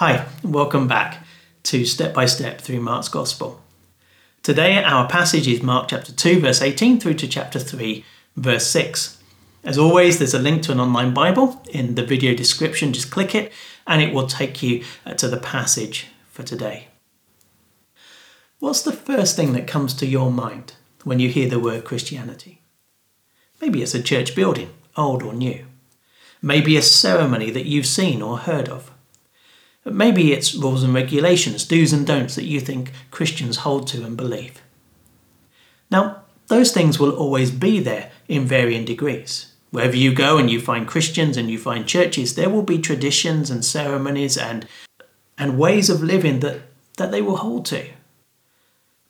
Hi, welcome back to Step by Step through Mark's Gospel. Today, our passage is Mark chapter 2, verse 18 through to chapter 3, verse 6. As always, there's a link to an online Bible in the video description. Just click it and it will take you uh, to the passage for today. What's the first thing that comes to your mind when you hear the word Christianity? Maybe it's a church building, old or new. Maybe a ceremony that you've seen or heard of. Maybe it's rules and regulations, do's and don'ts that you think Christians hold to and believe. Now, those things will always be there in varying degrees. Wherever you go and you find Christians and you find churches, there will be traditions and ceremonies and, and ways of living that, that they will hold to.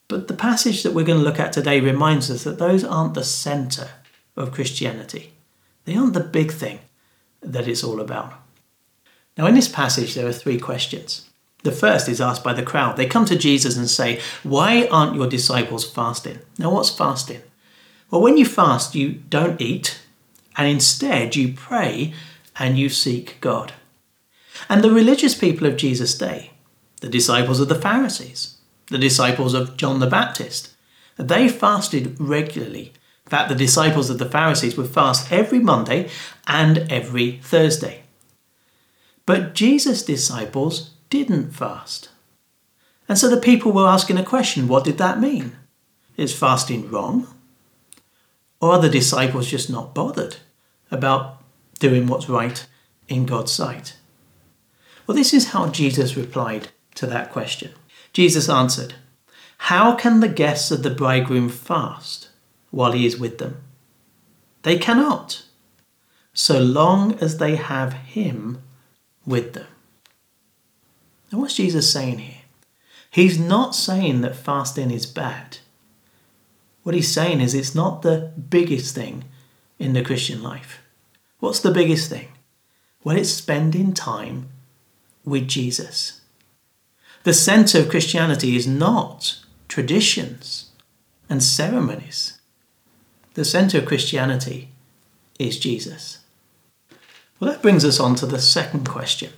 But the passage that we're going to look at today reminds us that those aren't the centre of Christianity. They aren't the big thing that it's all about. Now, in this passage, there are three questions. The first is asked by the crowd. They come to Jesus and say, Why aren't your disciples fasting? Now, what's fasting? Well, when you fast, you don't eat, and instead you pray and you seek God. And the religious people of Jesus' day, the disciples of the Pharisees, the disciples of John the Baptist, they fasted regularly. In fact, the disciples of the Pharisees would fast every Monday and every Thursday. But Jesus' disciples didn't fast. And so the people were asking a question what did that mean? Is fasting wrong? Or are the disciples just not bothered about doing what's right in God's sight? Well, this is how Jesus replied to that question. Jesus answered, How can the guests of the bridegroom fast while he is with them? They cannot, so long as they have him with them. Now, what's Jesus saying here? He's not saying that fasting is bad. What he's saying is it's not the biggest thing in the Christian life. What's the biggest thing? Well, it's spending time with Jesus. The centre of Christianity is not traditions and ceremonies. The centre of Christianity is Jesus. Well, that brings us on to the second question.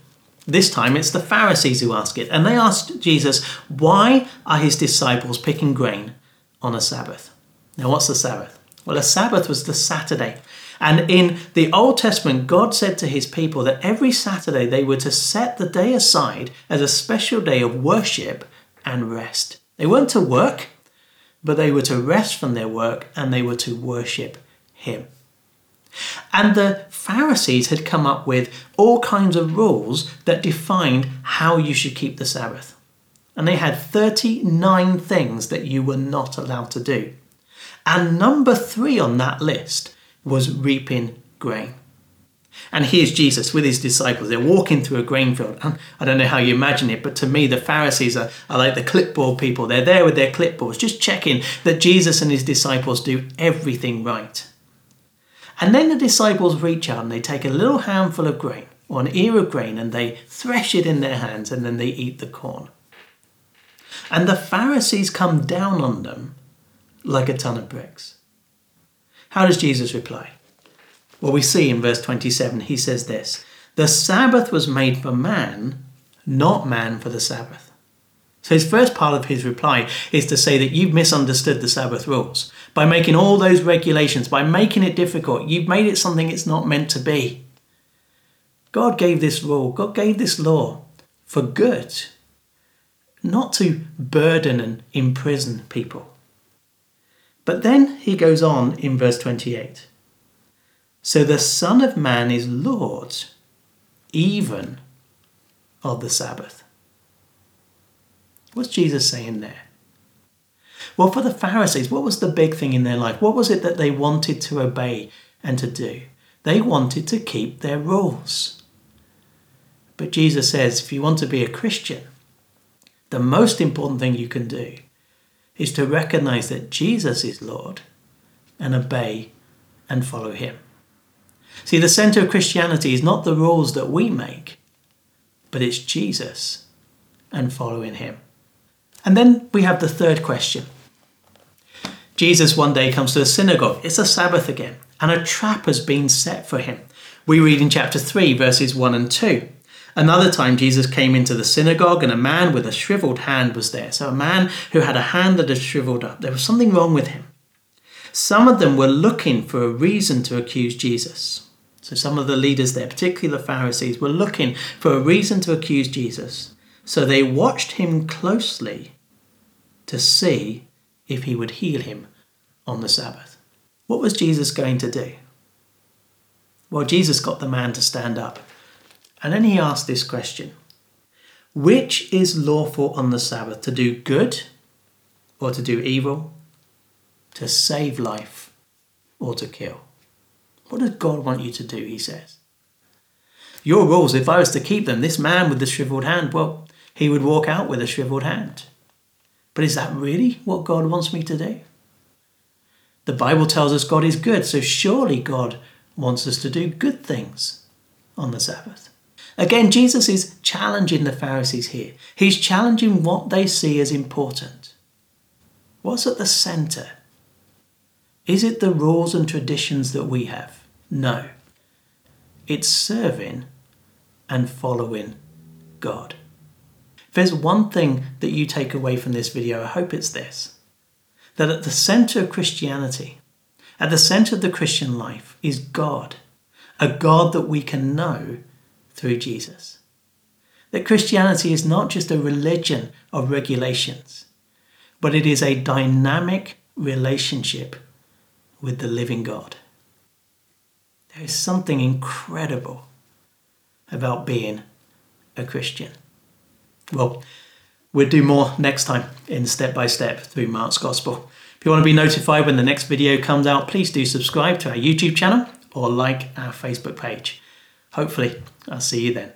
This time it's the Pharisees who ask it, and they asked Jesus, Why are his disciples picking grain on a Sabbath? Now, what's the Sabbath? Well, a Sabbath was the Saturday. And in the Old Testament, God said to his people that every Saturday they were to set the day aside as a special day of worship and rest. They weren't to work, but they were to rest from their work and they were to worship him. And the Pharisees had come up with all kinds of rules that defined how you should keep the Sabbath. And they had 39 things that you were not allowed to do. And number three on that list was reaping grain. And here's Jesus with his disciples. They're walking through a grain field. And I don't know how you imagine it, but to me, the Pharisees are, are like the clipboard people. They're there with their clipboards, just checking that Jesus and his disciples do everything right. And then the disciples reach out and they take a little handful of grain or an ear of grain and they thresh it in their hands and then they eat the corn. And the Pharisees come down on them like a ton of bricks. How does Jesus reply? Well, we see in verse 27, he says this The Sabbath was made for man, not man for the Sabbath. So his first part of his reply is to say that you've misunderstood the Sabbath rules. By making all those regulations, by making it difficult, you've made it something it's not meant to be. God gave this rule, God gave this law for good, not to burden and imprison people. But then he goes on in verse 28 So the Son of Man is Lord even of the Sabbath. What's Jesus saying there? Well, for the Pharisees, what was the big thing in their life? What was it that they wanted to obey and to do? They wanted to keep their rules. But Jesus says if you want to be a Christian, the most important thing you can do is to recognize that Jesus is Lord and obey and follow him. See, the center of Christianity is not the rules that we make, but it's Jesus and following him. And then we have the third question. Jesus one day comes to the synagogue. It's a Sabbath again, and a trap has been set for him. We read in chapter 3, verses 1 and 2. Another time, Jesus came into the synagogue and a man with a shriveled hand was there. So, a man who had a hand that had shriveled up. There was something wrong with him. Some of them were looking for a reason to accuse Jesus. So, some of the leaders there, particularly the Pharisees, were looking for a reason to accuse Jesus. So, they watched him closely to see if he would heal him on the Sabbath. What was Jesus going to do? Well, Jesus got the man to stand up and then he asked this question Which is lawful on the Sabbath, to do good or to do evil, to save life or to kill? What does God want you to do? He says. Your rules, if I was to keep them, this man with the shriveled hand, well, he would walk out with a shriveled hand. But is that really what God wants me to do? The Bible tells us God is good, so surely God wants us to do good things on the Sabbath. Again, Jesus is challenging the Pharisees here. He's challenging what they see as important. What's at the centre? Is it the rules and traditions that we have? No. It's serving and following God. If there's one thing that you take away from this video, I hope it's this that at the centre of Christianity, at the centre of the Christian life, is God, a God that we can know through Jesus. That Christianity is not just a religion of regulations, but it is a dynamic relationship with the living God. There is something incredible about being a Christian. Well, we'll do more next time in step by step through Mark's Gospel. If you want to be notified when the next video comes out, please do subscribe to our YouTube channel or like our Facebook page. Hopefully, I'll see you then.